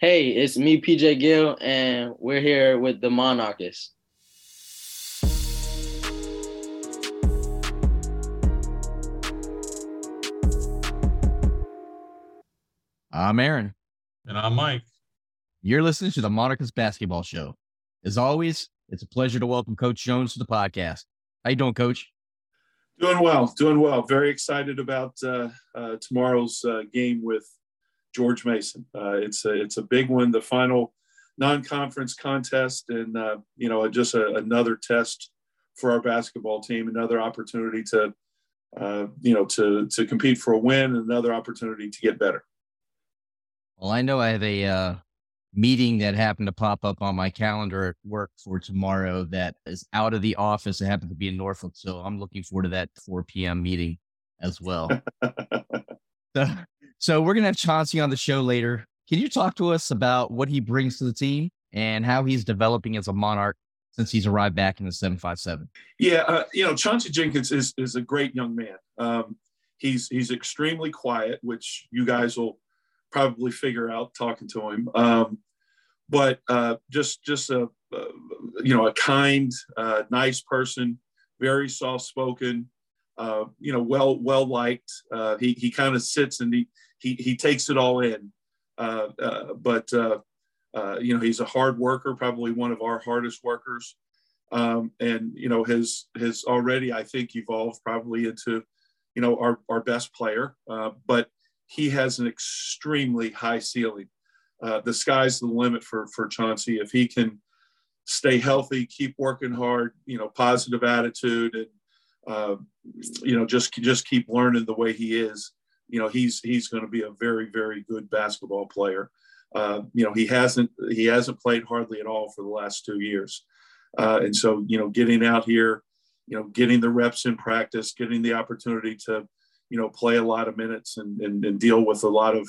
Hey, it's me, PJ Gill, and we're here with the Monarchists. I'm Aaron. And I'm Mike. You're listening to the Monarchist Basketball Show. As always, it's a pleasure to welcome Coach Jones to the podcast. How you doing, Coach? Doing well, doing well. Very excited about uh, uh, tomorrow's uh, game with George Mason. Uh, it's a it's a big one, the final non-conference contest, and uh, you know just a, another test for our basketball team. Another opportunity to uh, you know to to compete for a win. Another opportunity to get better. Well, I know I have a uh, meeting that happened to pop up on my calendar at work for tomorrow that is out of the office. It happened to be in Norfolk, so I'm looking forward to that 4 p.m. meeting as well. so, so we're gonna have Chauncey on the show later. Can you talk to us about what he brings to the team and how he's developing as a Monarch since he's arrived back in the 757? Yeah, uh, you know, Chauncey Jenkins is is a great young man. Um, he's he's extremely quiet, which you guys will probably figure out talking to him. Um, but uh, just just a uh, you know a kind, uh, nice person, very soft spoken, uh, you know, well well liked. Uh, he he kind of sits and he he he takes it all in. Uh, but you know, he's a hard worker, probably one of our hardest workers. Um, and you know, has has already I think evolved probably into you know our our best player. but he has an extremely high ceiling. Uh, the sky's the limit for for Chauncey if he can stay healthy, keep working hard, you know, positive attitude, and uh, you know just just keep learning the way he is. You know, he's he's going to be a very very good basketball player. Uh, you know, he hasn't he hasn't played hardly at all for the last two years, uh, and so you know, getting out here, you know, getting the reps in practice, getting the opportunity to you know, play a lot of minutes and, and, and deal with a lot of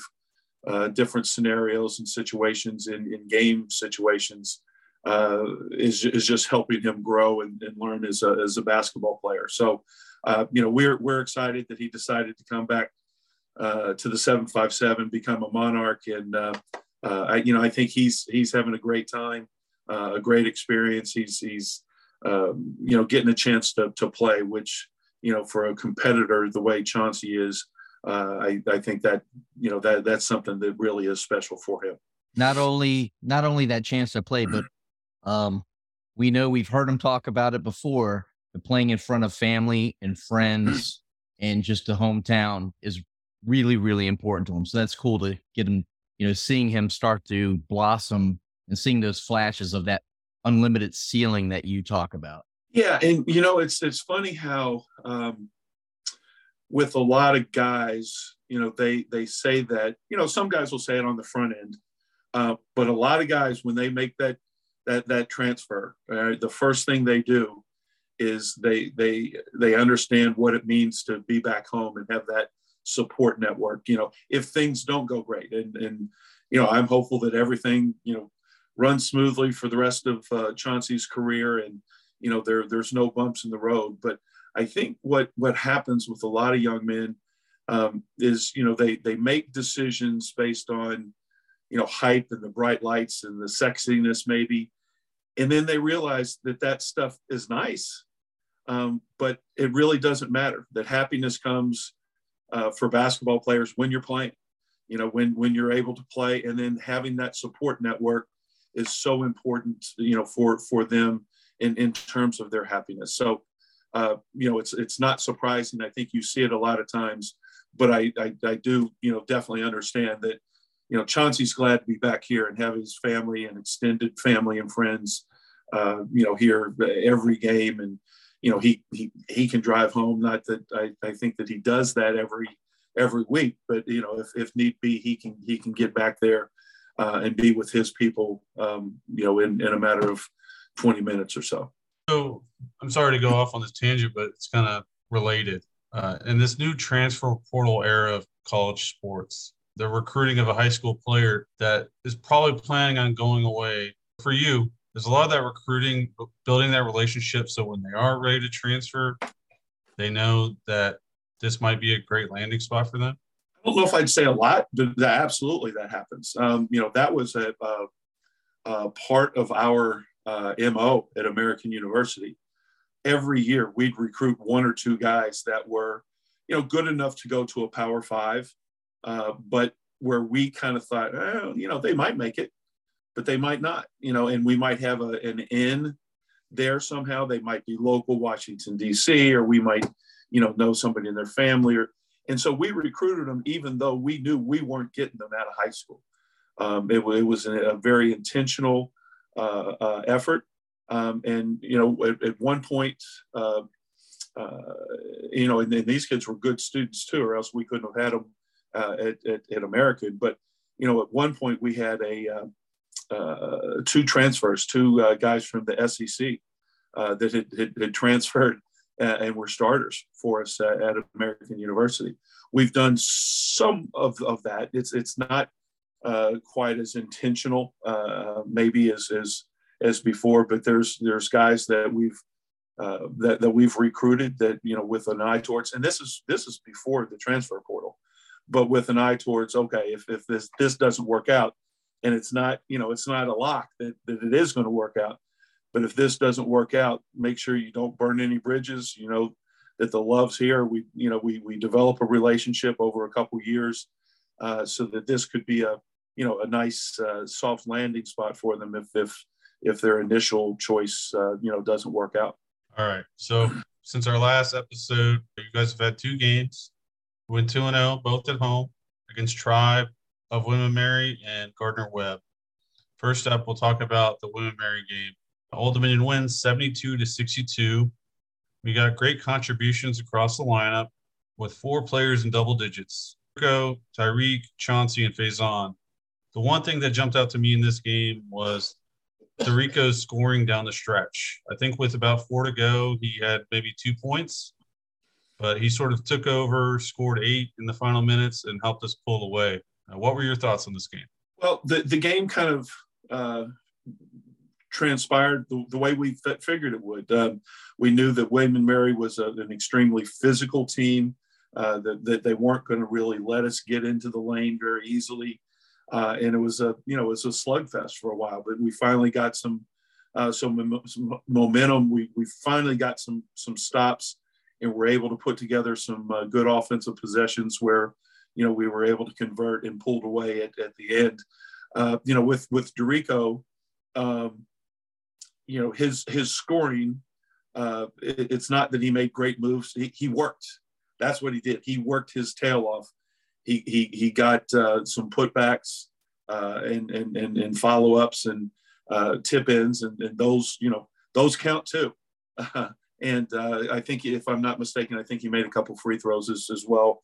uh, different scenarios and situations in, in game situations uh, is, is just helping him grow and, and learn as a, as a basketball player. So, uh, you know, we're, we're excited that he decided to come back uh, to the 757, become a Monarch. And, uh, uh, I, you know, I think he's, he's having a great time, a great experience. He's, he's, um, you know, getting a chance to, to play, which, you know, for a competitor the way Chauncey is, uh, I, I think that you know that that's something that really is special for him. Not only not only that chance to play, but um, we know we've heard him talk about it before. But playing in front of family and friends and just the hometown is really really important to him. So that's cool to get him, you know, seeing him start to blossom and seeing those flashes of that unlimited ceiling that you talk about. Yeah, and you know it's it's funny how um, with a lot of guys, you know, they they say that you know some guys will say it on the front end, uh, but a lot of guys when they make that that that transfer, uh, the first thing they do is they they they understand what it means to be back home and have that support network. You know, if things don't go great, and and you know, I'm hopeful that everything you know runs smoothly for the rest of uh, Chauncey's career and you know there there's no bumps in the road. But i think what what happens with a lot of young men um, is you know they they make decisions based on you know hype and the bright lights and the sexiness maybe. And then they realize that that stuff is nice. Um, but it really doesn't matter that happiness comes uh, for basketball players when you're playing you know when when you're able to play and then having that support network is so important you know for for them in, in terms of their happiness. So, uh, you know, it's it's not surprising. I think you see it a lot of times, but I, I, I do you know definitely understand that you know Chauncey's glad to be back here and have his family and extended family and friends, uh, you know, here every game, and you know he he he can drive home. Not that I, I think that he does that every every week, but you know if if need be, he can he can get back there uh, and be with his people, um, you know, in in a matter of 20 minutes or so. So I'm sorry to go off on this tangent, but it's kind of related. Uh, in this new transfer portal era of college sports, the recruiting of a high school player that is probably planning on going away for you, there's a lot of that recruiting, building that relationship. So when they are ready to transfer, they know that this might be a great landing spot for them. I don't know if I'd say a lot, but that, absolutely that happens. Um, you know, that was a, a, a part of our uh, MO at American University. Every year we'd recruit one or two guys that were, you know, good enough to go to a Power Five, uh, but where we kind of thought, oh, you know, they might make it, but they might not, you know, and we might have a, an in there somehow. They might be local Washington, D.C., or we might, you know, know somebody in their family. Or, and so we recruited them even though we knew we weren't getting them out of high school. Um, it, it, was a, very intentional uh, uh, effort. Um, and, you know, at, at one point, uh, uh you know, and, and, these kids were good students too, or else we couldn't have had them uh, at, at, at, American. But, you know, at one point we had a, uh, two transfers, two uh, guys from the SEC uh, that had, had, had transferred and were starters for us at American University. We've done some of, of that. It's it's not uh, quite as intentional, uh, maybe as, as as before, but there's there's guys that we've uh, that that we've recruited that you know with an eye towards, and this is this is before the transfer portal, but with an eye towards okay, if if this this doesn't work out, and it's not you know it's not a lock that, that it is going to work out. But if this doesn't work out make sure you don't burn any bridges. You know that the love's here. We you know we we develop a relationship over a couple years uh, so that this could be a you know a nice uh, soft landing spot for them if if if their initial choice uh, you know doesn't work out. All right. So since our last episode you guys have had two games. Went 2 and 0 both at home against tribe of William Mary and Gardner Webb. First up, we'll talk about the William Mary game. Old Dominion wins 72 to 62. We got great contributions across the lineup with four players in double digits. Rico, Tyreek, Chauncey, and Faizon. The one thing that jumped out to me in this game was Dorico's scoring down the stretch. I think with about four to go, he had maybe two points, but he sort of took over, scored eight in the final minutes, and helped us pull away. Uh, what were your thoughts on this game? Well, the, the game kind of uh, transpired the, the, way we f- figured it would. Um, we knew that William Mary was a, an extremely physical team, uh, that, that they weren't going to really let us get into the lane very easily. Uh, and it was a, you know, it was a slugfest for a while, but we finally got some, uh, some, some, momentum. We, we finally got some, some stops and we're able to put together some uh, good offensive possessions where, you know, we were able to convert and pulled away at, at the end. Uh, you know, with with Dorico, um, you know, his his scoring, uh, it, it's not that he made great moves. He, he, worked. That's what he did. He worked his tail off. He he he got uh, some putbacks uh, and, and and and follow ups and uh, tip ins and, and those you know those count too. and uh, I think if I'm not mistaken, I think he made a couple free throws as, as well.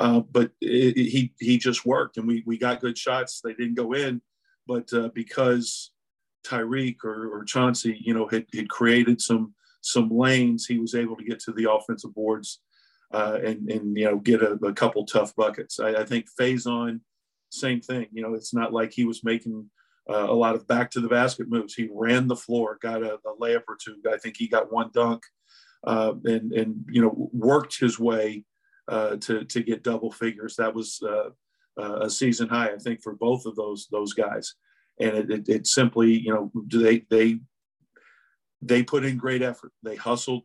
Uh, but it, it, he he just worked, and we we got good shots. They didn't go in, but uh, because Tyreek or, or Chauncey, you know, had, had created some some lanes, he was able to get to the offensive boards uh, and and you know get a, a couple tough buckets. I, I think Faizon, same thing. You know, it's not like he was making uh, a lot of back to the basket moves. He ran the floor, got a, a layup or two. I think he got one dunk, uh, and and you know worked his way uh, to to get double figures. That was uh, uh, a season high, I think, for both of those those guys. And it, it, it simply, you know, they they they put in great effort. They hustled,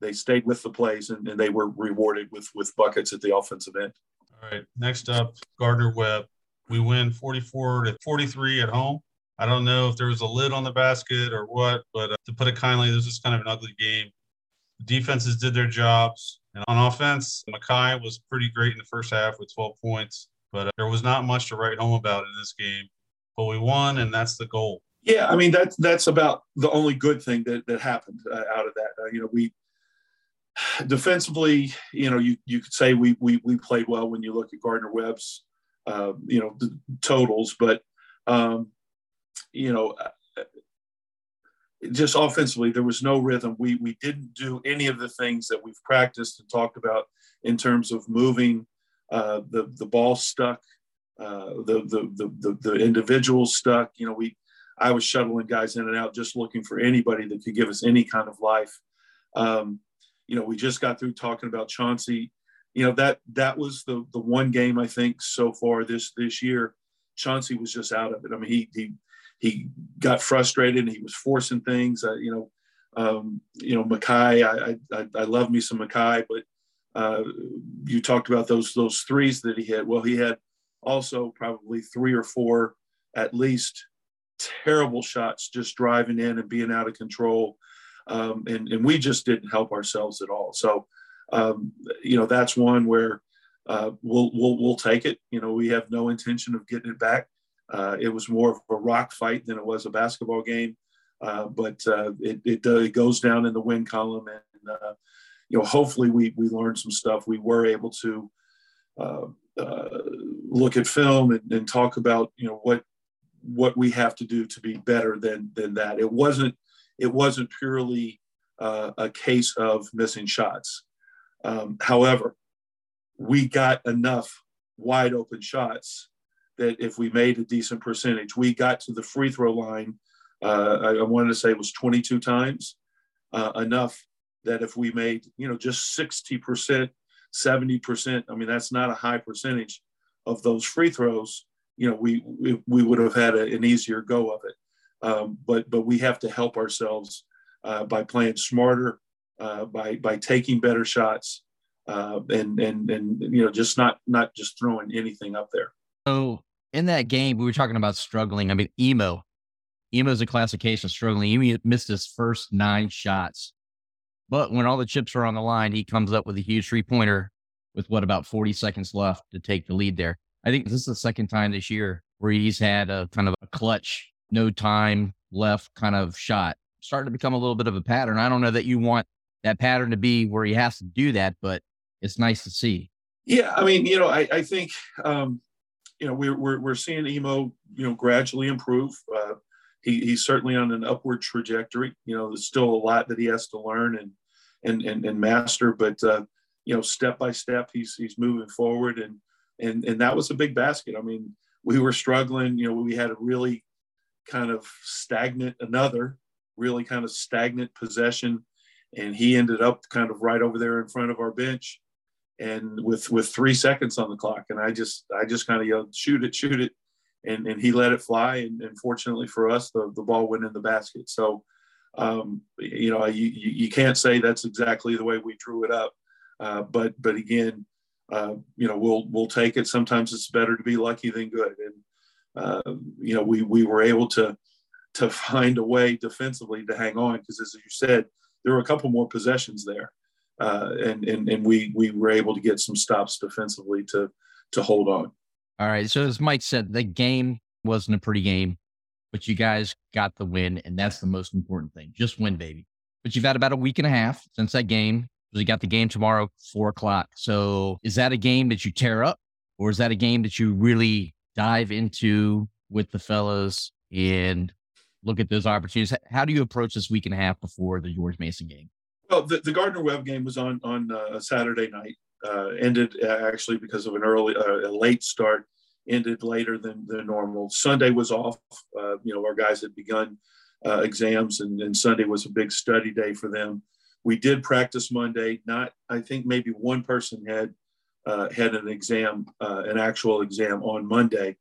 they stayed with the plays, and, and they were rewarded with with buckets at the offensive end. All right, next up, Gardner Webb. We win 44 to 43 at home. I don't know if there was a lid on the basket or what, but uh, to put it kindly, this was kind of an ugly game. The defenses did their jobs. And on offense, Mekhi was pretty great in the first half with 12 points, but uh, there was not much to write home about in this game. But we won, and that's the goal. Yeah, I mean that's that's about the only good thing that that happened uh, out of that. Uh, you know, we defensively, you know, you you could say we we we played well when you look at Gardner Webb's, uh, you know, totals, but um, you know, just offensively, there was no rhythm. We we didn't do any of the things that we've practiced and talked about in terms of moving uh, the the ball stuck, uh, the, the, the the individual stuck. You know, we I was shuttling guys in and out, just looking for anybody that could give us any kind of life. Um, you know, we just got through talking about Chauncey. you know that that was the the one game I think so far this this year. Chauncey was just out of it. I mean, he he he got frustrated and he was forcing things. Uh, you know, um, you know, Mekhi. I, I I love me some Mekhi, but uh, you talked about those those threes that he hit. Well, he had also probably three or four at least terrible shots just driving in and being out of control. Um, and, and we just didn't help ourselves at all. So, um, you know, that's one where uh, we'll, we'll, we'll take it. You know, we have no intention of getting it back. Uh, it was more of a rock fight than it was a basketball game. Uh, but uh, it, it, uh, it, goes down in the win column. And, uh, you know, hopefully we, we learned some stuff. We were able to look at film and, and talk about, you know, what, what we have to do to be better than than that. It wasn't it wasn't purely uh, a case of missing shots. Um, however, we got enough wide open shots that if we made a decent percentage, we got to the free throw line. Uh, I, I, wanted to say it was 22 times uh, enough that if we made you know just 60 percent, 70 percent, I mean that's not a high percentage of those free throws you know, we we, we would have had a, an easier go of it. Um, but but we have to help ourselves uh, by playing smarter, uh, by by taking better shots, uh, and and and you know just not not just throwing anything up there. So in that game, we were talking about struggling. I mean, emo, emo is a classification of struggling. Imo missed his first nine shots, but when all the chips are on the line, he comes up with a huge three pointer with what about 40 seconds left to take the lead there. I think this is the second time this year where he's had a kind of a clutch, no time left kind of shot. Starting to become a little bit of a pattern. I don't know that you want that pattern to be where he has to do that, but it's nice to see. Yeah, I mean, you know, I, I think, um, you know, we're, we're, we're seeing Imo, you know, gradually improve. Uh, he, he's certainly on an upward trajectory. You know, there's still a lot that he has to learn and and and, and master, but uh, you know, step by step, he's he's moving forward. And and and that was a big basket. I mean, we were struggling. You know, we had a really kind of stagnant another really kind of stagnant possession, and he ended up kind of right over there in front of our bench, and with with three seconds on the clock, and I just I just kind of yelled, "Shoot it, shoot it!" And, and he let it fly, and, and fortunately for us, the, the ball went in the basket. So, um, you know, you, you can't say that's exactly the way we drew it up, uh, but but again, uh, you know, we'll we'll take it. Sometimes it's better to be lucky than good, and uh, you know, we we were able to to find a way defensively to hang on because, as you said, there were a couple more possessions there, uh, and and and we we were able to get some stops defensively to to hold on. All right. So as Mike said, the game wasn't a pretty game, but you guys got the win, and that's the most important thing. Just win, baby. But you've had about a week and a half since that game. We got the game tomorrow, four o'clock. So is that a game that you tear up, or is that a game that you really dive into with the fellows and look at those opportunities? How do you approach this week and a half before the George Mason game? Well, the, the Gardner Webb game was on on uh, Saturday night. Uh, ended uh, actually because of an early, uh, a late start. Ended later than than normal. Sunday was off. Uh, you know, our guys had begun uh, exams, and, and Sunday was a big study day for them we did practice Monday. Not, I think maybe one person had had an exam, an actual exam on Monday,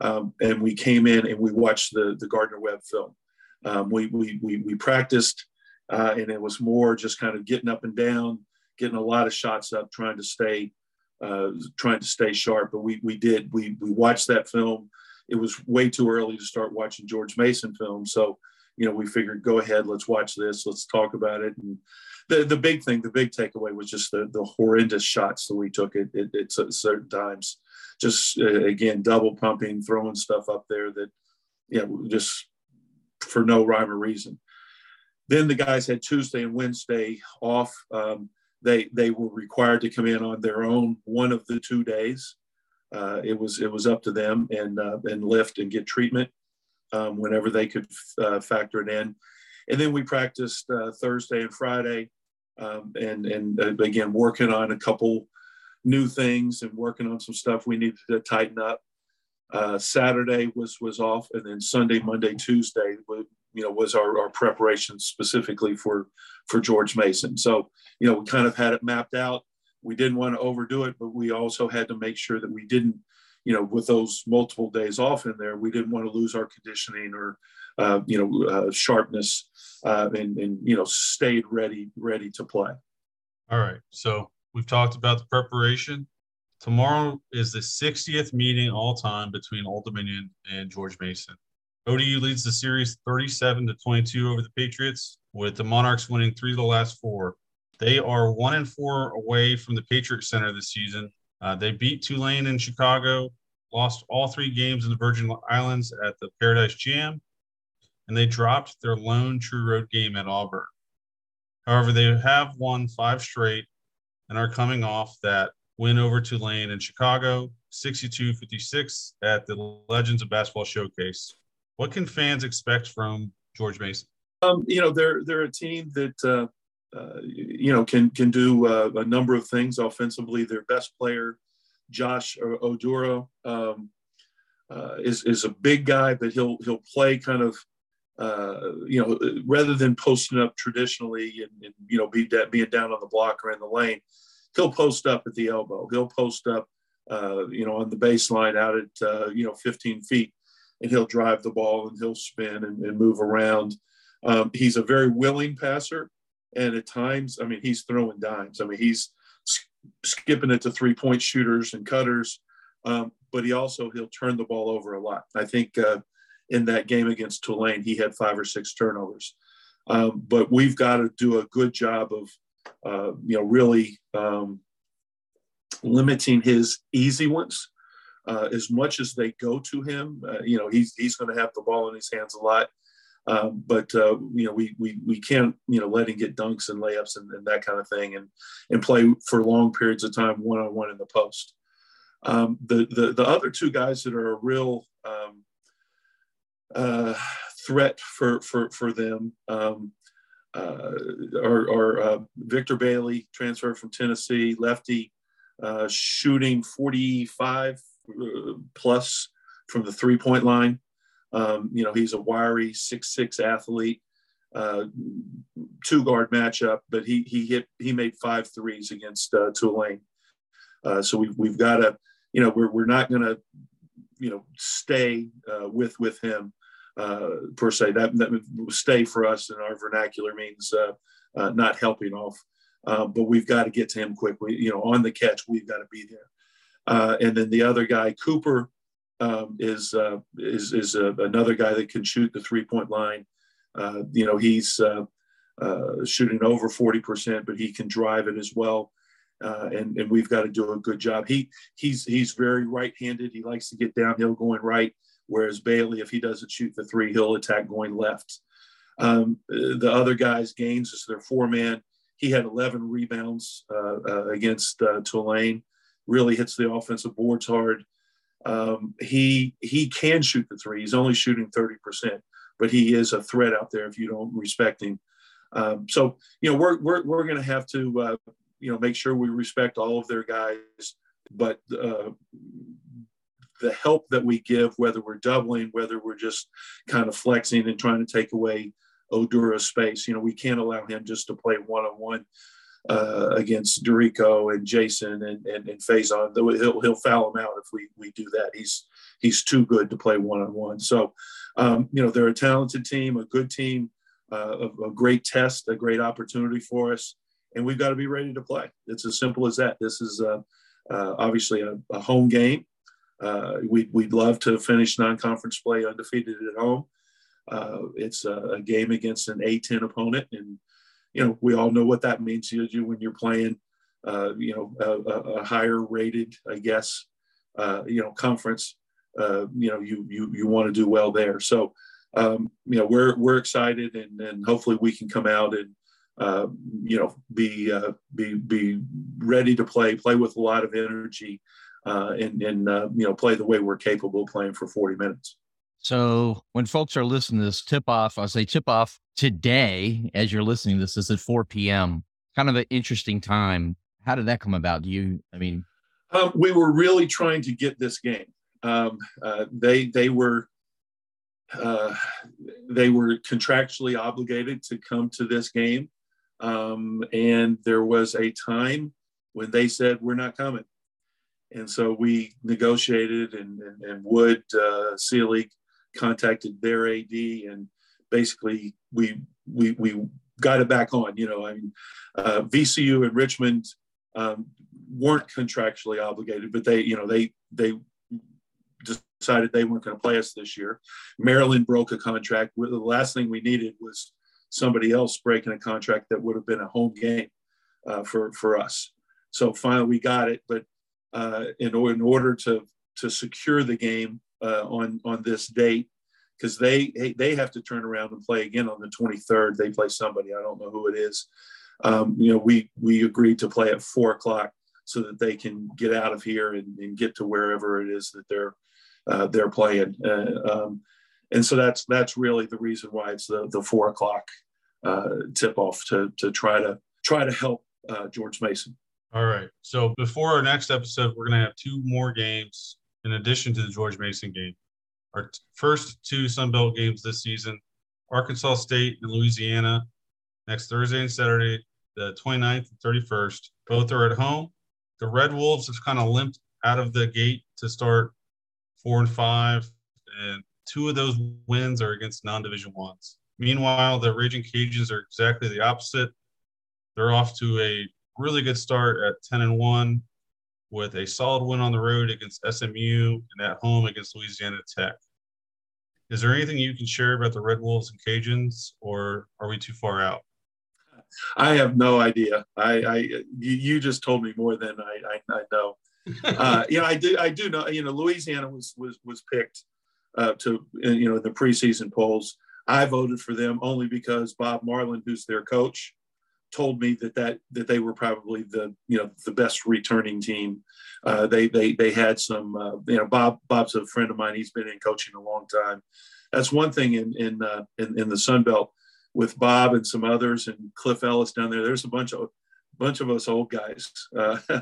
um, and we came in and we watched the the Gardner Webb film. Um, we, we we we practiced, uh, and it was more just kind of getting up and down, getting a lot of shots up, trying to stay uh, trying to stay sharp. But we we did we we watched that film. It was way too early to start watching George Mason film, so you know, we figured, go ahead, let's watch this, let's talk about it. And the, the big thing, the big takeaway was just the, the horrendous shots that we took at, at, at certain times. Just uh, again, double pumping, throwing stuff up there that, you know, just for no rhyme or reason. Then the guys had Tuesday and Wednesday off. Um, they they were required to come in on their own one of the two days. Uh, it was it was up to them and uh, and lift and get treatment um, whenever they could uh, factor it in. And then we practiced uh, Thursday and Friday, um, and and uh, again working on a couple new things and working on some stuff we needed to tighten up. Uh, Saturday was was off, and then Sunday, Monday, Tuesday, you know, was our, our preparation specifically for for George Mason. So you know, we kind of had it mapped out. we didn't want to overdo it, but we also had to make sure that we didn't, you know, with those multiple days off in there, we didn't want to lose our conditioning or, uh, you know, uh, sharpness, uh, and and you know, stayed ready ready to play. All right. So we've talked about the preparation. Tomorrow is the 60th meeting all time between Old Dominion and George Mason. ODU leads the series 37 to 22 over the Patriots, with the Monarchs winning three of the last four. They are one and four away from the Patriot Center this season. Uh, they beat Tulane in Chicago, lost all three games in the Virgin Islands at the Paradise Jam, and they dropped their lone true road game at Auburn. However, they have won five straight and are coming off that win over Tulane in Chicago, 62 56 at the Legends of Basketball Showcase. What can fans expect from George Mason? Um, you know, they're they're a team that uh, uh, you know can can do uh, a number of things offensively. Their best player, Josh Oduro, um, uh, is is a big guy, but he'll he'll play kind of uh, you know rather than posting up traditionally and, and you know be de- being down on the block or in the lane, he'll post up at the elbow. He'll post up uh, you know on the baseline out at you know 15 feet, and he'll drive the ball and he'll spin and, and move around. Um, he's a very willing passer and at times, I mean, he's throwing dimes. I mean, he's skipping it to three point shooters and cutters, um, but he also he'll turn the ball over a lot. I think uh, in that game against Tulane, he had five or six turnovers. Um, but we've got to do a good job of, uh, you know, really um, limiting his easy ones. Uh, as much as they go to him, uh, you know, he's he's going to have the ball in his hands a lot. Um, but uh, you know, we we we can't you know let him get dunks and layups and, and, that kind of thing, and and play for long periods of time one on one in the post. Um, the the the other two guys that are a real um, uh, threat for for for them um, uh, are, are uh, Victor Bailey, transfer from Tennessee, lefty, uh, shooting 45 uh, plus from the three point line. Um, you know, he's a wiry six-six athlete, uh, two guard matchup, but he he hit he made five threes against uh, Tulane. Uh, so we've we've got to, you know, we're we're not going to, you know, stay uh, with with him uh, per se. That that stay for us in our vernacular means uh, not helping off. but we've got to get to him quickly. You know, on the catch, we've got to be there. And then the other guy, Cooper, um, is uh, is is uh, another guy that can shoot the three point line. Uh, you know, he's uh, uh, shooting over forty percent, but he can drive it as well. Uh, and and we've got to do a good job. He he's he's very right handed. He likes to get downhill going right, whereas Bailey, if he doesn't shoot the three, he'll attack going left. Um, the other guys, Gaines is their four man. He had 11 rebounds against Tulane. Really hits the offensive boards hard. Um, he he can shoot the three. He's only shooting thirty percent, but he is a threat out there if you don't respect him. Um, so you know we're we're we're going to have to uh, you know make sure we respect all of their guys, but uh, the help that we give, whether we're doubling, whether we're just kind of flexing and trying to take away Oduro's space, you know, we can't allow him just to play one on one uh, against Darrico and Jason and and, and Faizon. He'll he'll foul him out if we we do that. He's he's too good to play one on one. So, um, you know, they're a talented team, a good team, uh, a, a, great test, a great opportunity for us, and we've got to be ready to play. It's as simple as that. This is uh, uh obviously a, a, home game. Uh, we, we'd love to finish non-conference play undefeated at home. Uh, it's a, a, game against an A10 opponent, and you know, we all know what that means to you when you're playing, uh, you know, a, a, higher rated, I guess, uh, you know, conference. Uh, you know, you you you want to do well there. So, um, you know, we're we're excited, and and hopefully we can come out and uh, you know be uh, be be ready to play, play with a lot of energy, uh, and and uh, you know play the way we're capable of playing for 40 minutes. So when folks are listening to this tip off, I'll say tip off today as you're listening to this is at 4 p.m. Kind of an interesting time. How did that come about? Do you, I mean, um, we were really trying to get this game. Um, uh, they they were uh, they were contractually obligated to come to this game, um, and there was a time when they said we're not coming. And so we negotiated, and, and, and Wood uh, contacted their AD, and basically we we we got it back on. You know, I mean, uh, VCU and Richmond um, weren't contractually obligated, but they, you know, they they decided they weren't going to play us this year. Maryland broke a contract. The last thing we needed was somebody else breaking a contract that would have been a home game uh, for for us. So finally, we got it. But uh, in, in order to to secure the game uh, on on this date, because they they have to turn around and play again on the 23rd. They play somebody I don't know who it is. Um, you know, we we agreed to play at four o'clock so that they can get out of here and, and get to wherever it is that they're uh, they're playing. Uh, um, and so that's that's really the reason why it's the the four o'clock uh, tip off to to try to try to help uh, George Mason. All right. So before our next episode, we're going to have two more games in addition to the George Mason game. Our first two Sun Belt games this season Arkansas State and Louisiana next Thursday and Saturday, the 29th and 31st. Both are at home. The Red Wolves have kind of limped out of the gate to start four and five, and two of those wins are against non-division ones. Meanwhile, the Raging Cajuns are exactly the opposite. They're off to a really good start at 10 and 1 with a solid win on the road against SMU and at home against Louisiana Tech. Is there anything you can share about the Red Wolves and Cajuns, or are we too far out? I have no idea. I, I you, just told me more than I, I, I know. uh, you know, I do, I do know. You know, Louisiana was was was picked uh, to you know in the preseason polls. I voted for them only because Bob Marlin, who's their coach, told me that that that they were probably the you know the best returning team. Uh, they they they had some uh, you know Bob Bob's a friend of mine. He's been in coaching a long time. That's one thing in in uh, in, in the Sun Belt with Bob and some others and Cliff Ellis down there. There's a bunch of bunch of us old guys uh,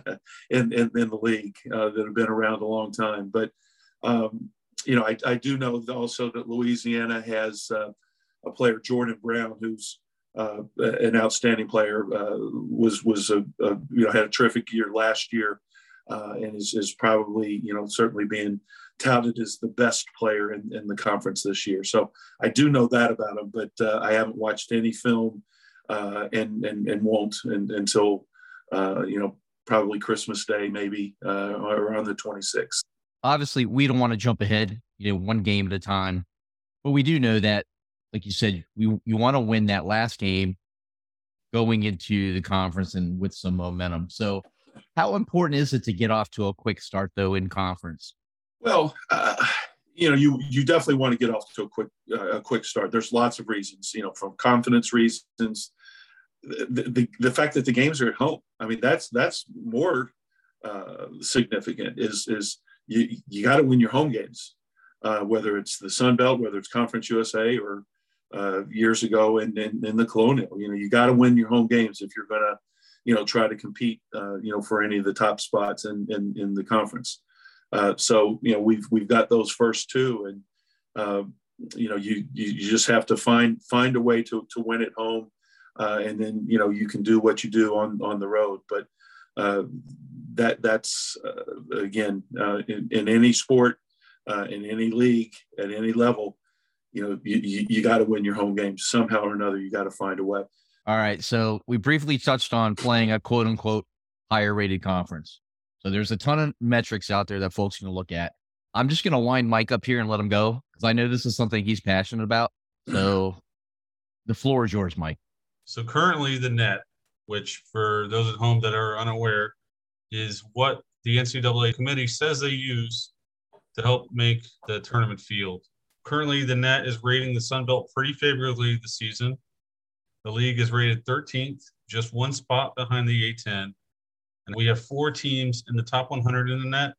in, in, in the league uh, that have been around a long time. But um, you know, I, I do know also that Louisiana has uh, a player Jordan Brown who's uh, an outstanding player. Uh, was was a, a, you know had a terrific year last year, uh, and is, is probably you know certainly being touted as the best player in, in the conference this year. So I do know that about him, but uh, I haven't watched any film uh, and, and and won't and, until uh, you know probably Christmas Day, maybe around the 26th. Obviously, we don't want to jump ahead, you know, one game at a time, but we do know that like you said, we you want to win that last game going into the conference and with some momentum. So, how important is it to get off to a quick start though in conference? Well, uh, you know, you you definitely want to get off to a quick uh, a quick start. There's lots of reasons, you know, from confidence reasons. The, the, the fact that the games are at home, I mean, that's that's more uh, significant. Is is you you got to win your home games, uh, whether it's the Sun Belt, whether it's Conference USA, or uh, years ago in, in, in, the Colonial. You know, you got to win your home games if you're going to, you know, try to compete, uh, you know, for any of the top spots in, in, in the conference. Uh, so, you know, we've, we've got those first two and, uh, you know, you, you, just have to find, find a way to, to win at home. Uh, and then, you know, you can do what you do on, on the road. But uh, that that's, again, in, in any sport, in any league, at any level, you know, you, you, you got to win your home games somehow or another. You got to find a way. All right. So we briefly touched on playing a quote unquote higher rated conference. So there's a ton of metrics out there that folks can look at. I'm just going to wind Mike up here and let him go because I know this is something he's passionate about. So the floor is yours, Mike. So currently, the NET, which for those at home that are unaware, is what the NCAA committee says they use to help make the tournament field. Currently, the NET is rating the Sun Belt pretty favorably this season. The league is rated 13th, just one spot behind the A10. And we have four teams in the top 100 in the NET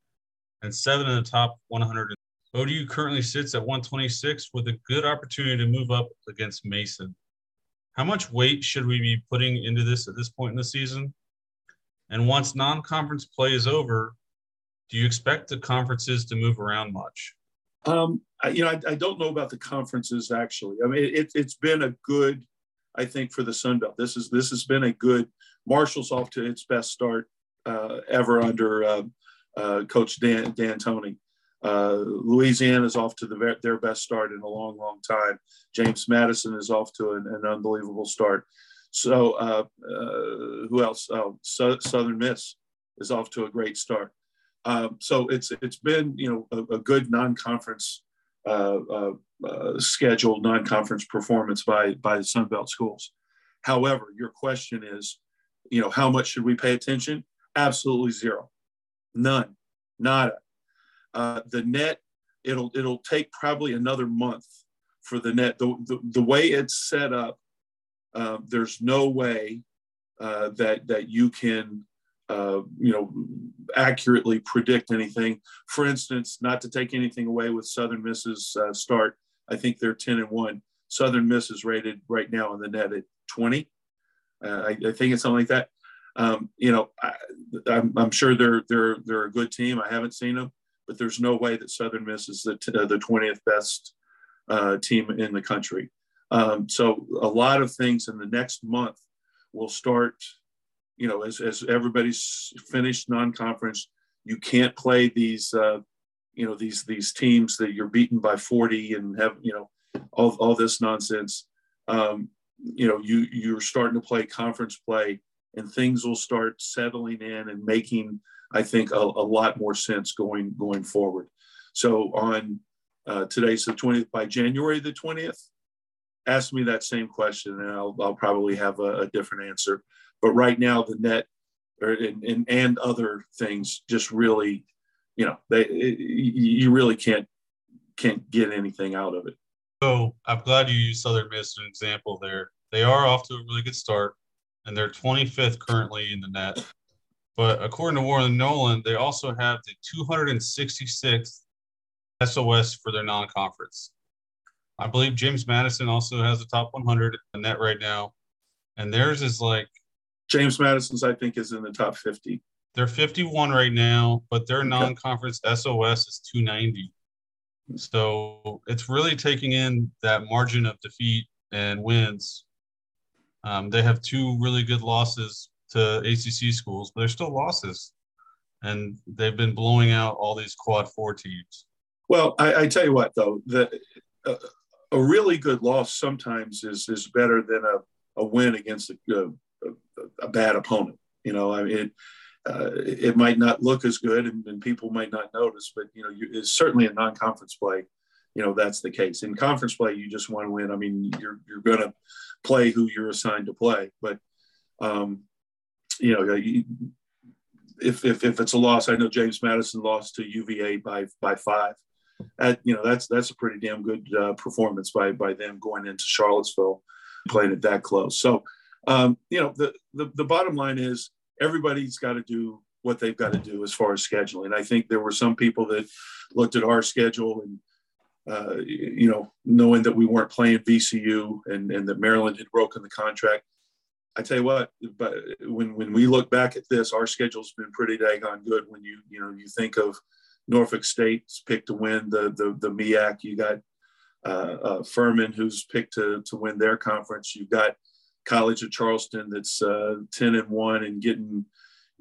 and seven in the top 100. ODU currently sits at 126 with a good opportunity to move up against Mason. How much weight should we be putting into this at this point in the season? And once non conference play is over, do you expect the conferences to move around much? Um, I, you know, I, I, don't know about the conferences actually. I mean, it, it's been a good, I think, for the Sun Belt. This is this has been a good. Marshall's off to its best start uh, ever under uh, uh, Coach Dan D'Antoni. Uh, Louisiana is off to the, their best start in a long, long time. James Madison is off to an, an unbelievable start. So uh, uh, who else? Oh, so, Southern Miss is off to a great start. Um, so it's it's been you know a, a good non-conference uh, uh, uh, scheduled non-conference performance by by the Sun Belt schools. However, your question is, you know, how much should we pay attention? Absolutely zero, none, nada. Uh, the NET, it'll it'll take probably another month for the NET. The, the, the way it's set up, uh, there's no way uh, that that you can uh, you know accurately predict anything. For instance, not to take anything away with Southern Miss's uh, start, I think they're ten and one. Southern Miss is rated right now on the NET at 20. Uh, I, I, think it's something like that. Um, you know, I, am sure they're they're they're a good team. I haven't seen them, but there's no way that Southern Miss is the, t- uh, the 20th best uh, team in the country. Um, so a lot of things in the next month will start, you know, as, as everybody's finished non-conference, you can't play these, uh, you know, these, these teams that you're beaten by 40 and have, you know, all, all this nonsense. Um, you know, you, you're starting to play conference play and things will start settling in and making – I think a, a lot more sense going going forward. So on uh, today's the 20th by January the 20th, ask me that same question and I'll, I'll probably have a, a different answer. But right now the NET or, and, and, and other things just really, you know, they it, you really can't can't get anything out of it. So I'm glad you used Southern Miss as an example there. They are off to a really good start, and they're 25th currently in the NET. But according to Warren Nolan, they also have the 266th SOS for their non-conference. I believe James Madison also has the top 100 in the NET right now, and theirs is like James Madison's. I think is in the top 50. They're 51 right now, but their okay. non-conference SOS is 290. So it's really taking in that margin of defeat and wins. Um, they have two really good losses to ACC schools, but they're still losses, and they've been blowing out all these quad four teams. Well, I, I tell you what, though, that uh, a really good loss sometimes is is better than a, a win against a, a, a bad opponent. You know, I mean, it, uh, it might not look as good, and, and, people might not notice, but you know, you, it's certainly a non-conference play. You know, that's the case. In conference play, you just want to win. I mean, you're you're going to play who you're assigned to play, but um, you know, if, if, if it's a loss, I know James Madison lost to UVA by, by five. At, you know, that's, that's a pretty damn good uh, performance by, by them going into Charlottesville, playing it that close. So, um, you know, the, the, the bottom line is everybody's got to do what they've got to do as far as scheduling. I think there were some people that looked at our schedule and, uh, you know, knowing that we weren't playing VCU and, and that Maryland had broken the contract, I tell you what, but when when we look back at this, our schedule's been pretty daggone good. When you you know you think of Norfolk State's picked to win the the the MEAC, you got uh, uh, Furman who's picked to to win their conference. You've got College of Charleston that's uh, ten and one and getting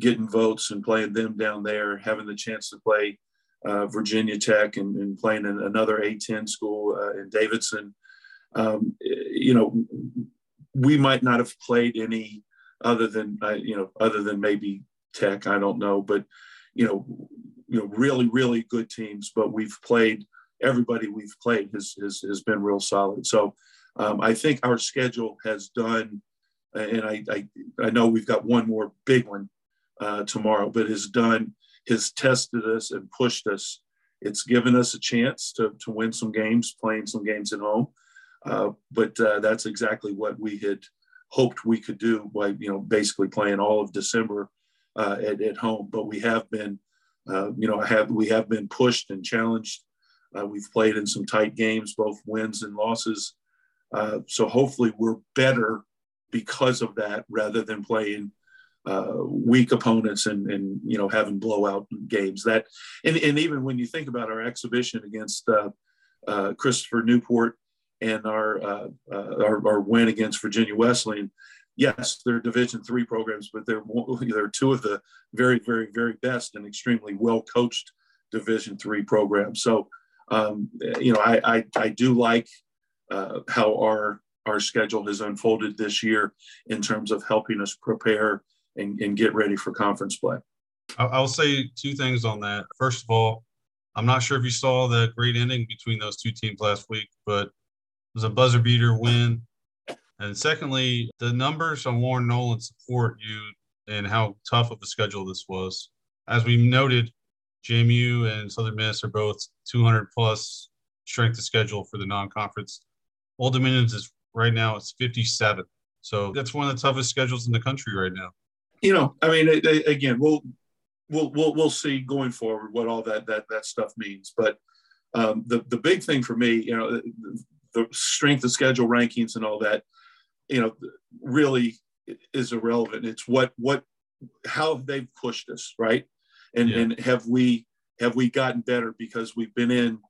getting votes and playing them down there, having the chance to play uh, Virginia Tech and, and playing in another A10 school uh, in Davidson. Um, you know, we might not have played any other than uh, you know other than maybe Tech. I don't know, but you know, you know, really really good teams. But we've played everybody we've played has has, has been real solid. So um, I think our schedule has done, and I, I I know we've got one more big one uh, tomorrow, but has done has tested us and pushed us. It's given us a chance to, to win some games, playing some games at home. Uh, but uh, that's exactly what we had hoped we could do by, you know, basically playing all of December uh, at, at home. But we have been, uh, you know, have we have been pushed and challenged. Uh, we've played in some tight games, both wins and losses. So hopefully we're better because of that, rather than playing weak opponents and, and you know having blowout games. That and, and even when you think about our exhibition against Christopher Newport and our, uh, uh, our, our win against Virginia Wesleyan, yes, they're Division three programs, but they're they're two of the very, very, very best and extremely well coached Division three programs. So, um, you know, I, I, I do like uh, how our our schedule has unfolded this year in terms of helping us prepare and, and get ready for conference play. I'll say two things on that. First of all, I'm not sure if you saw the great ending between those two teams last week, but it was a buzzer beater win. And secondly, the numbers on Warren Nolan support you and how tough of a schedule this was. As we noted, JMU and Southern Miss are both 200 plus strength of schedule for the non-conference. Old Dominion's is right now it's 57. So that's one of the toughest schedules in the country right now. You know, I mean, again, we'll we'll we'll we'll see going forward what all that that that stuff means. But um, the the big thing for me, you know, the strength of schedule rankings and all that, you know, really is irrelevant. It's what what how they've pushed us, right? And yeah. and have we have we gotten better because we've been in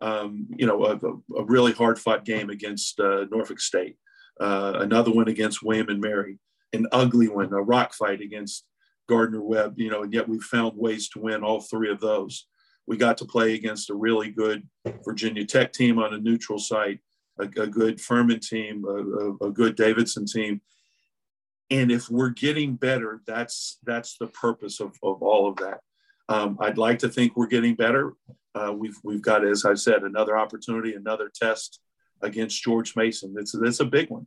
um, you know, a, a, really hard fought game against uh, Norfolk State, uh, another one against William and Mary, an ugly one, a rock fight against Gardner Webb, you know, and yet we found ways to win all three of those. We got to play against a really good Virginia Tech team on a neutral site, a, a good Furman team, a, a, good Davidson team. And if we're getting better, that's that's the purpose of, of all of that. Um, I'd like to think we're getting better. Uh, we've we've got, as I said, another opportunity, another test against George Mason. It's it's a big one.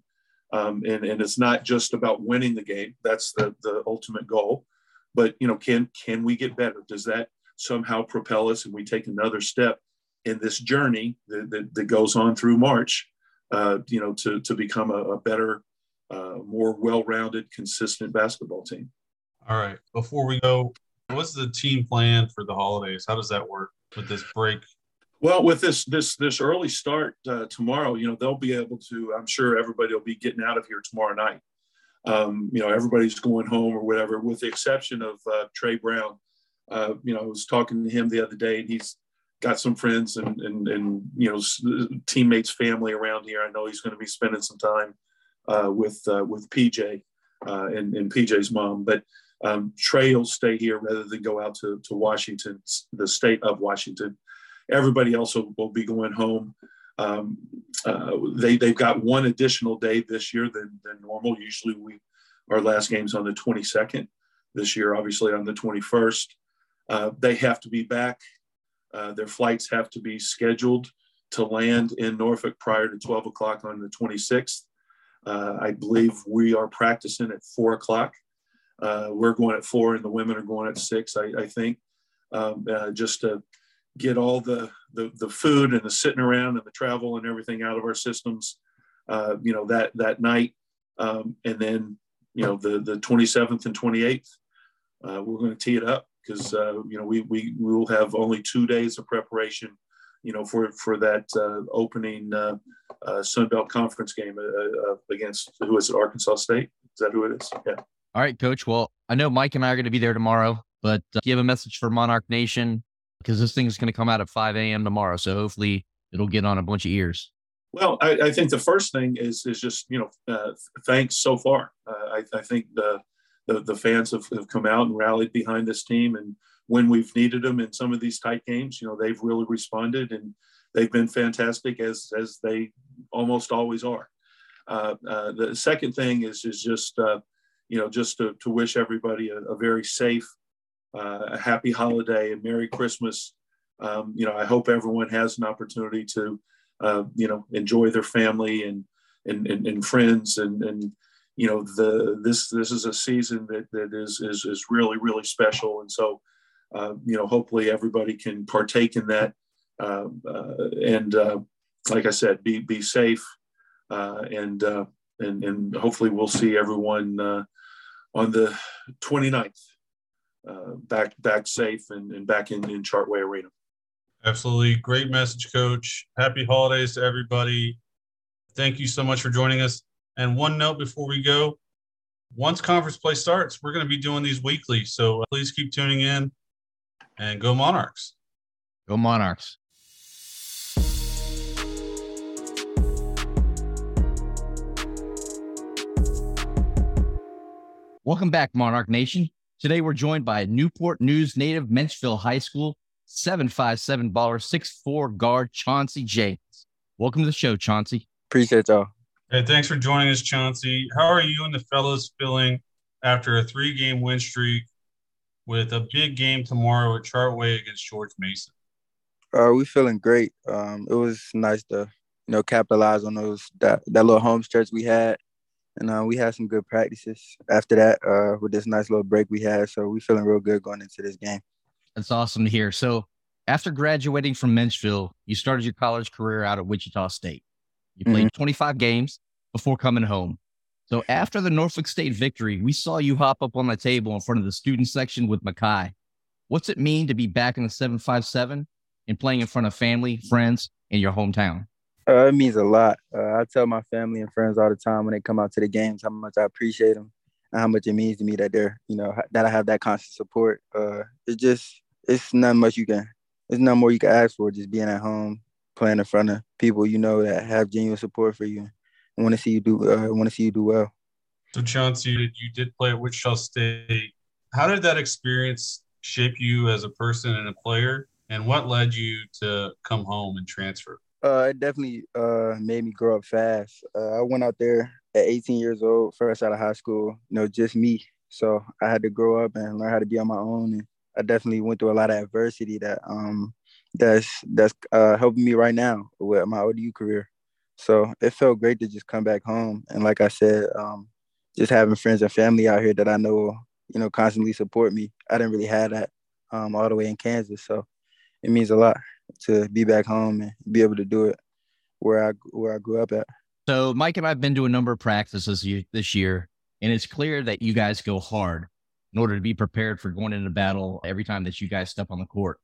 Um, and, and it's not just about winning the game. That's the, the ultimate goal. But, you know, can, can we get better? Does that somehow propel us and we take another step in this journey that, that, that goes on through March, uh, you know, to, to become a, a better, uh, more well-rounded, consistent basketball team. All right. Before we go, what's the team plan for the holidays? How does that work with this break well, with this this this early start uh, tomorrow, you know they'll be able to. I'm sure everybody will be getting out of here tomorrow night. Um, you know, everybody's going home or whatever, with the exception of uh, Trey Brown. Uh, you know, I was talking to him the other day, and he's got some friends and and and you know teammates, family around here. I know he's going to be spending some time uh, with uh, with PJ uh, and, and PJ's mom, but. Um, stay here rather than go out to, to Washington, the state of Washington, Everybody else will, will be going home. Um, uh, they they've got one additional day this year than, than normal. Usually we our last game's on the 22nd. This year, obviously on the 21st. Uh, they have to be back. Uh, their flights have to be scheduled to land in Norfolk prior to 12 o'clock on the 26th. Uh, I believe we are practicing at four o'clock. Uh, we're going at four, and the women are going at six. I, I think um, uh, just to get all the, the, the food and the sitting around and the travel and everything out of our systems, uh, you know, that, that night. Um, and then, you know, the, the 27th and 28th, uh, we're going to tee it up because, uh, you know, we, we, will have only two days of preparation, you know, for, for that uh, opening Sun Belt Conference game against, who is it, Arkansas State? Is that who it is? Yeah. All right, coach. Well, I know Mike and I are going to be there tomorrow, but uh, have a message for Monarch Nation because this thing is going to come out at 5 a.m. tomorrow. So hopefully it'll get on a bunch of ears. Well, I, I think the first thing is is just you know uh, thanks so far. Uh, I, I, think the, the, the fans have, have come out and rallied behind this team, and when we've needed them in some of these tight games, you know they've really responded and they've been fantastic as as they almost always are. Uh, uh the second thing is is just uh, you know just to, to wish everybody a, a very safe uh, a happy holiday and Merry Christmas. Um, you know, I hope everyone has an opportunity to, uh, you know, enjoy their family and and, and, and friends. And, and you know the this this is a season that, that is, is is really really special. And so uh, you know hopefully everybody can partake in that. Uh, uh, and uh, like I said be be safe uh, and uh, and and hopefully we'll see everyone on the 29th uh, back back safe and, and back in, in Chartway Arena. Absolutely. Great message, coach. Happy holidays to everybody. Thank you so much for joining us. And one note before we go once conference play starts, we're going to be doing these weekly. So uh, please keep tuning in and go Monarchs. Go Monarchs. Welcome back, Monarch Nation. Today we're joined by Newport News native Menchville High School 757 baller, 6'4 guard Chauncey James. Welcome to the show, Chauncey. Appreciate y'all. Hey, thanks for joining us, Chauncey. How are you and the fellas feeling after a three game win streak with a big game tomorrow at Chartway against George Mason? Uh, we feeling great. Um, it was nice to, you know, capitalize on those that, that little home stretch we had. And uh, we had some good practices after that uh, with this nice little break we had. So we feeling real good going into this game. That's awesome to hear. So after graduating from Menchville, you started your college career out at Wichita State. You played mm-hmm. 25 games before coming home. So after the Norfolk State victory, we saw you hop up on the table in front of the student section with Mekhi. What's it mean to be back in the 757 and playing in front of family, friends in your hometown? Uh, it means a lot. Uh, I tell my family and friends all the time when they come out to the games how much I appreciate them and how much it means to me that they're, you know, that I have that constant support. Uh, it's just, it's not much you can, it's not more you can ask for. Just being at home, playing in front of people you know that have genuine support for you I want to see you do. Uh, want to see you do well. So Chauncey, you did play at Wichita State. How did that experience shape you as a person and a player? And what led you to come home and transfer? Uh, it definitely uh, made me grow up fast. Uh, I went out there at 18 years old, fresh out of high school. You know, just me. So I had to grow up and learn how to be on my own. And I definitely went through a lot of adversity that um that's that's uh, helping me right now with my ODU career. So it felt great to just come back home. And like I said, um, just having friends and family out here that I know, you know, constantly support me. I didn't really have that um, all the way in Kansas. So it means a lot to be back home and be able to do it where I where I grew up at. So Mike and I've been to a number of practices this year, and it's clear that you guys go hard in order to be prepared for going into battle every time that you guys step on the court.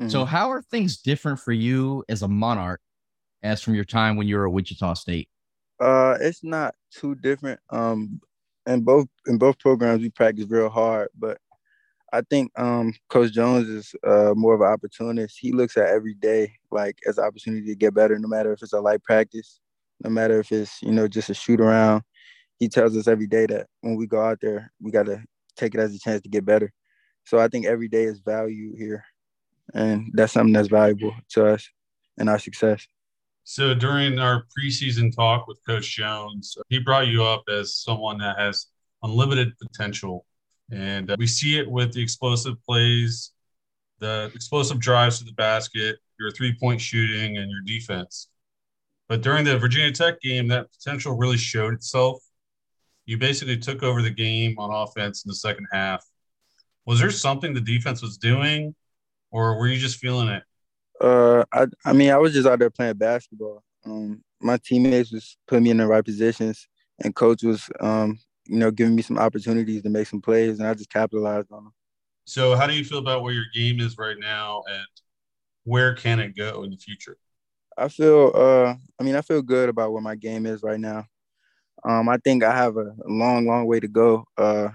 Mm-hmm. So how are things different for you as a Monarch as from your time when you were at Wichita State? Uh, it's not too different. Um, in both in both programs we practice real hard, but I think um, Coach Jones is uh, more of an opportunist. He looks at every day like as an opportunity to get better, no matter if it's a light practice, no matter if it's you know just a shoot around. He tells us every day that when we go out there, we got to take it as a chance to get better. So I think every day is value here, and that's something that's valuable to us and our success. So during our preseason talk with Coach Jones, he brought you up as someone that has unlimited potential. And uh, we see it with the explosive plays, the explosive drives to the basket, your three point shooting, and your defense. But during the Virginia Tech game, that potential really showed itself. You basically took over the game on offense in the second half. Was there something the defense was doing, or were you just feeling it? Uh, I I mean, I was just out there playing basketball. Um, my teammates was putting me in the right positions, and coach was, um, you know, giving me some opportunities to make some plays, and I just capitalized on them. So, how do you feel about where your game is right now, and where can it go in the future? I feel, uh, I mean, I feel good about where my game is right now. Um, I think I have a long, long way to go uh,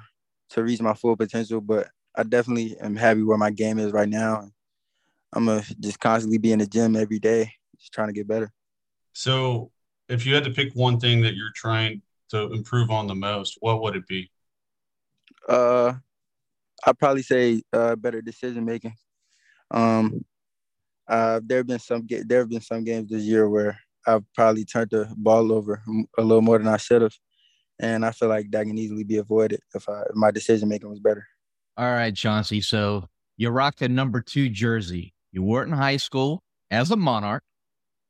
to reach my full potential, but I definitely am happy where my game is right now. I'm gonna just constantly be in the gym every day, just trying to get better. So, if you had to pick one thing that you're trying to improve on the most, what would it be? Uh, I'd probably say uh, better decision making. Um, uh, there have been some there have been some games this year where I've probably turned the ball over a little more than I should have, and I feel like that can easily be avoided if, I, if my decision making was better. All right, Chauncey. So you rocked a number two jersey. You were in high school as a Monarch,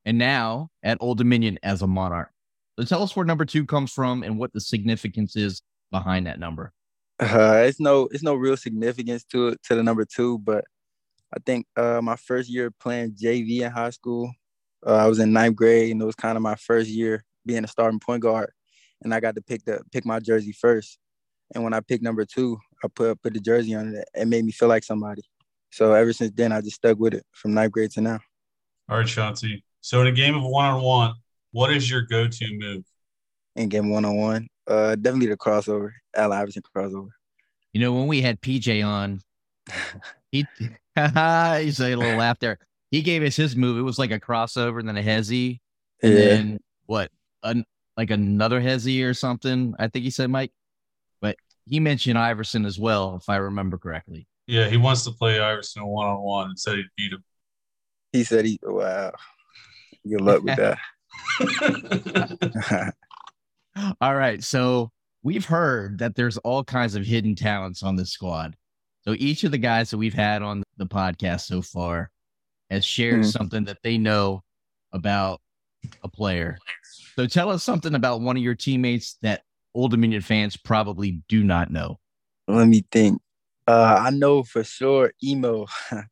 and now at Old Dominion as a Monarch. So tell us where number two comes from and what the significance is behind that number. Uh, it's no, it's no real significance to it to the number two, but I think uh, my first year playing JV in high school, uh, I was in ninth grade, and it was kind of my first year being a starting point guard, and I got to pick the pick my jersey first. And when I picked number two, I put put the jersey on it. It made me feel like somebody. So ever since then, I just stuck with it from ninth grade to now. All right, Chauncey. So in a game of one on one, what is your go to move? In game one on one, uh, definitely the crossover, Al Iverson crossover. You know, when we had PJ on, he he said a little laugh there. He gave us his move. It was like a crossover and then a hezzy, and yeah. then what? An, like another hezzy or something. I think he said, Mike. But he mentioned Iverson as well, if I remember correctly. Yeah, he wants to play Iverson one on one and said he'd beat him. He said he wow. Good luck with that. all right. So we've heard that there's all kinds of hidden talents on this squad. So each of the guys that we've had on the podcast so far has shared Mhm. something that they know about a player. So tell us something about one of your teammates that Old Dominion fans probably do not know. Let me think. Uh, I know for sure Imo.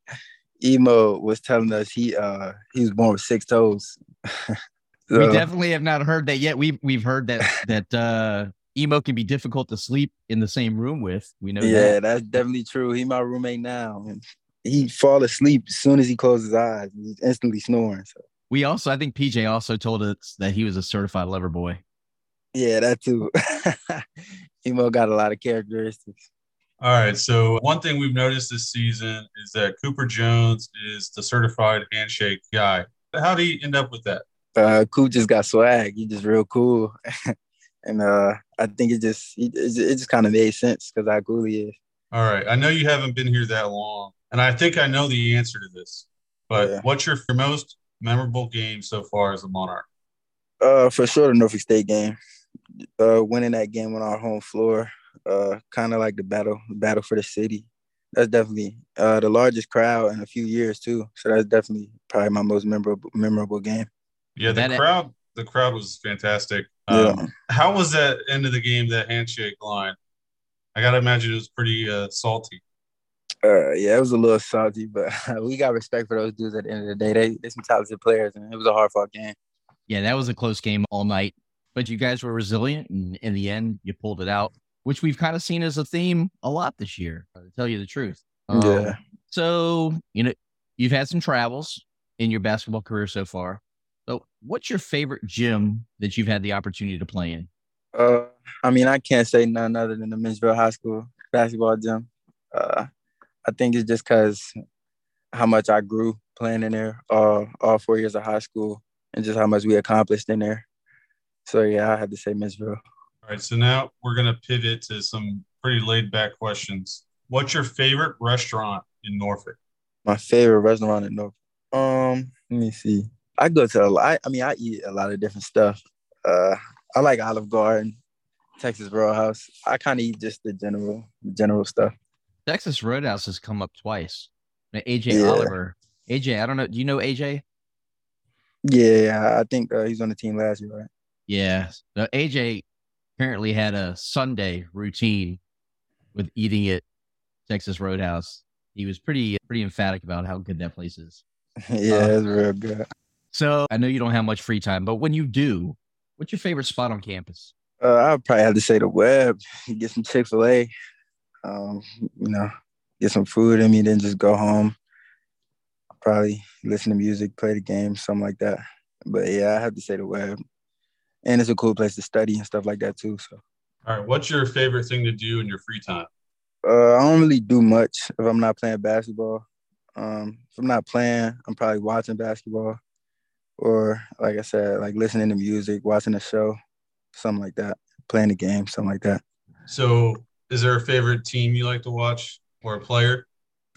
Imo was telling us he uh he was born with six toes. we definitely have not heard that yet. We've we've heard that that uh Imo can be difficult to sleep in the same room with. We know yeah, that. that's definitely true. He my roommate now, and he fall asleep as soon as he closes his eyes. He's instantly snoring. So We also I think PJ also told us that he was a certified lover boy. yeah, that too. Imo got a lot of characteristics. All right. So one thing we've noticed this season is that Cooper Jones is the certified handshake guy. How do you end up with that? Uh, Coop just got swag. He just real cool, and uh, I think it just it, it just kind of made sense because how cool he is. All right. I know you haven't been here that long, and I think I know the answer to this. But Yeah. what's your most memorable game so far as a Monarch? Uh, for sure, the Norfolk State game. Uh, winning that game on our home floor. Uh, kind of like the battle, battle for the city. That's definitely uh the largest crowd in a few years too. So that's definitely probably my most memorable memorable game. Yeah, the That- crowd. The crowd was fantastic. Yeah. Um, how was that end of the game? That handshake line. I gotta imagine it was pretty uh, salty. Uh, yeah, it was a little salty, but we got respect for those dudes. At the end of the day, they they some talented players, and it was a hard fought game. Yeah, that was a close game all night, but you guys were resilient, and in the end, you pulled it out, which we've kind of seen as a theme a lot this year. To tell you the truth. Um, Yeah. So you know, you've had some travels in your basketball career so far. So, what's your favorite gym that you've had the opportunity to play in? Uh, I mean, I can't say none other than the Menchville High School basketball gym. Uh, I think it's just because how much I grew playing in there all all four years of high school, and just how much we accomplished in there. So yeah, I had to say Menchville. All right, so now we're gonna pivot to some pretty laid back questions. What's your favorite restaurant in Norfolk? My favorite restaurant in Norfolk? Um, let me see. I go to a lot. I, I mean, I eat a lot of different stuff. Uh, I like Olive Garden, Texas Roadhouse. I kind of eat just the general, the general stuff. Texas Roadhouse has come up twice. Now, AJ Yeah. Oliver. AJ, I don't know. Do you know AJ? Yeah, I think uh, he's on the team last year, right? Yeah. So AJ apparently had a Sunday routine with eating at Texas Roadhouse. He was pretty pretty emphatic about how good that place is. yeah, Uh, it's real good. So I know you don't have much free time, but when you do, what's your favorite spot on campus? Uh, I'd probably have to say the Webb. Get some Chick Fil A. Um, you know, get some food in me, then just go home. Probably listen to music, play the game, something like that. But yeah, I have to say the Webb. And it's a cool place to study and stuff like that too. So All right, what's your favorite thing to do in your free time? uh, I don't really do much if I'm not playing basketball. Um, if I'm not playing, I'm probably watching basketball, or like I said, like listening to music, watching a show, something like that, playing a game, something like that. So, is there a favorite team you like to watch or a player?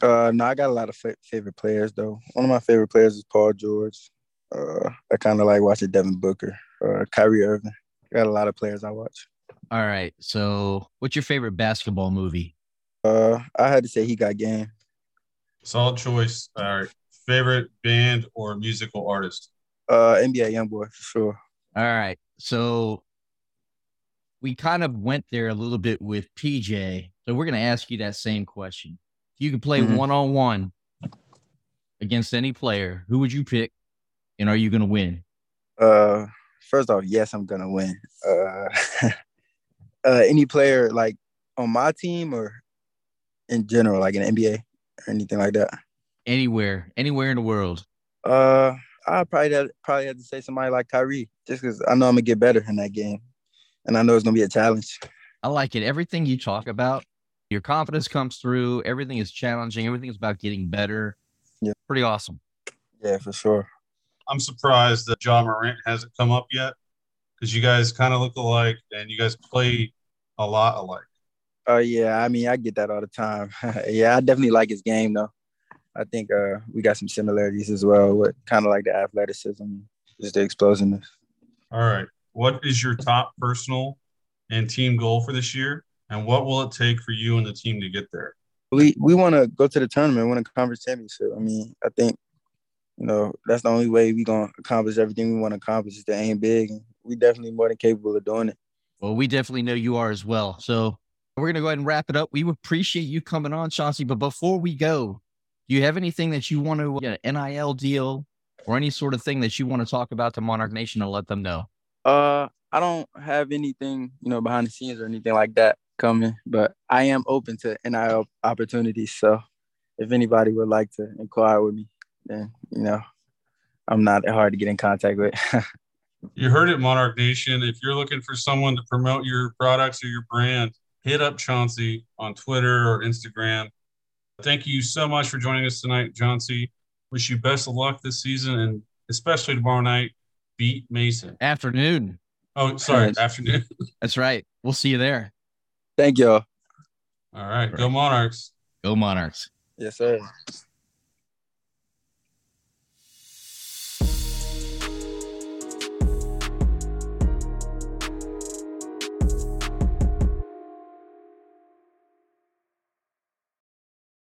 Uh, no, I got a lot of fa- favorite players though. One of my favorite players is Paul George. Uh, I kind of like watching Devin Booker, uh, Kyrie Irving. Got a lot of players I watch. All right. So what's your favorite basketball movie? Uh, I had to say he got game. Solid choice. All right, favorite band or musical artist? Uh, NBA YoungBoy for sure. All right. So we kind of went there a little bit with PJ. So we're going to ask you that same question. If you could play one on one against any player, who would you pick? And are you going to win? Uh, first off, yes, I'm gonna win. Uh, uh, any player like on my team or in general, like in the NBA or anything like that. Anywhere, anywhere in the world. Uh, I probably have, probably had to say somebody like Kyrie, just because I know I'm gonna get better in that game, and I know it's gonna be a challenge. I like it. Everything you talk about, your confidence comes through. Everything is challenging. Everything is about getting better. Yeah. Pretty awesome. Yeah, for sure. I'm surprised that Ja Morant hasn't come up yet because you guys kind of look alike and you guys play a lot alike. Oh yeah, I mean I get that all the time. yeah, I definitely like his game though. I think uh, we got some similarities as well with kind of like the athleticism, just the explosiveness. All right. What is your top personal and team goal for this year? And what will it take for you and the team to get there? We we want to go to the tournament, win a conference championship. I mean, I think you know that's the only way we're gonna accomplish everything we want to accomplish is to aim big, and we definitely more than capable of doing it. Well, we definitely know you are as well. So we're gonna go ahead and wrap it up. We appreciate you coming on, Chauncey. But before we go, do you have anything that you want to get an NIL deal or any sort of thing that you want to talk about to Monarch Nation and let them know? Uh, I don't have anything, you know, behind the scenes or anything like that coming, but I am open to NIL opportunities. So if anybody would like to inquire with me, then you know, I'm not hard to get in contact with. you heard it, Monarch Nation. If you're looking for someone to promote your products or your brand, hit up Chauncey on Twitter or Instagram. Thank you so much for joining us tonight, Chauncey. Wish you best of luck this season and especially tomorrow night. Beat Mason. Afternoon. Oh, sorry, afternoon. That's right. We'll see you there. Thank you. All right. Go Monarchs. Go Monarchs. Yes, sir.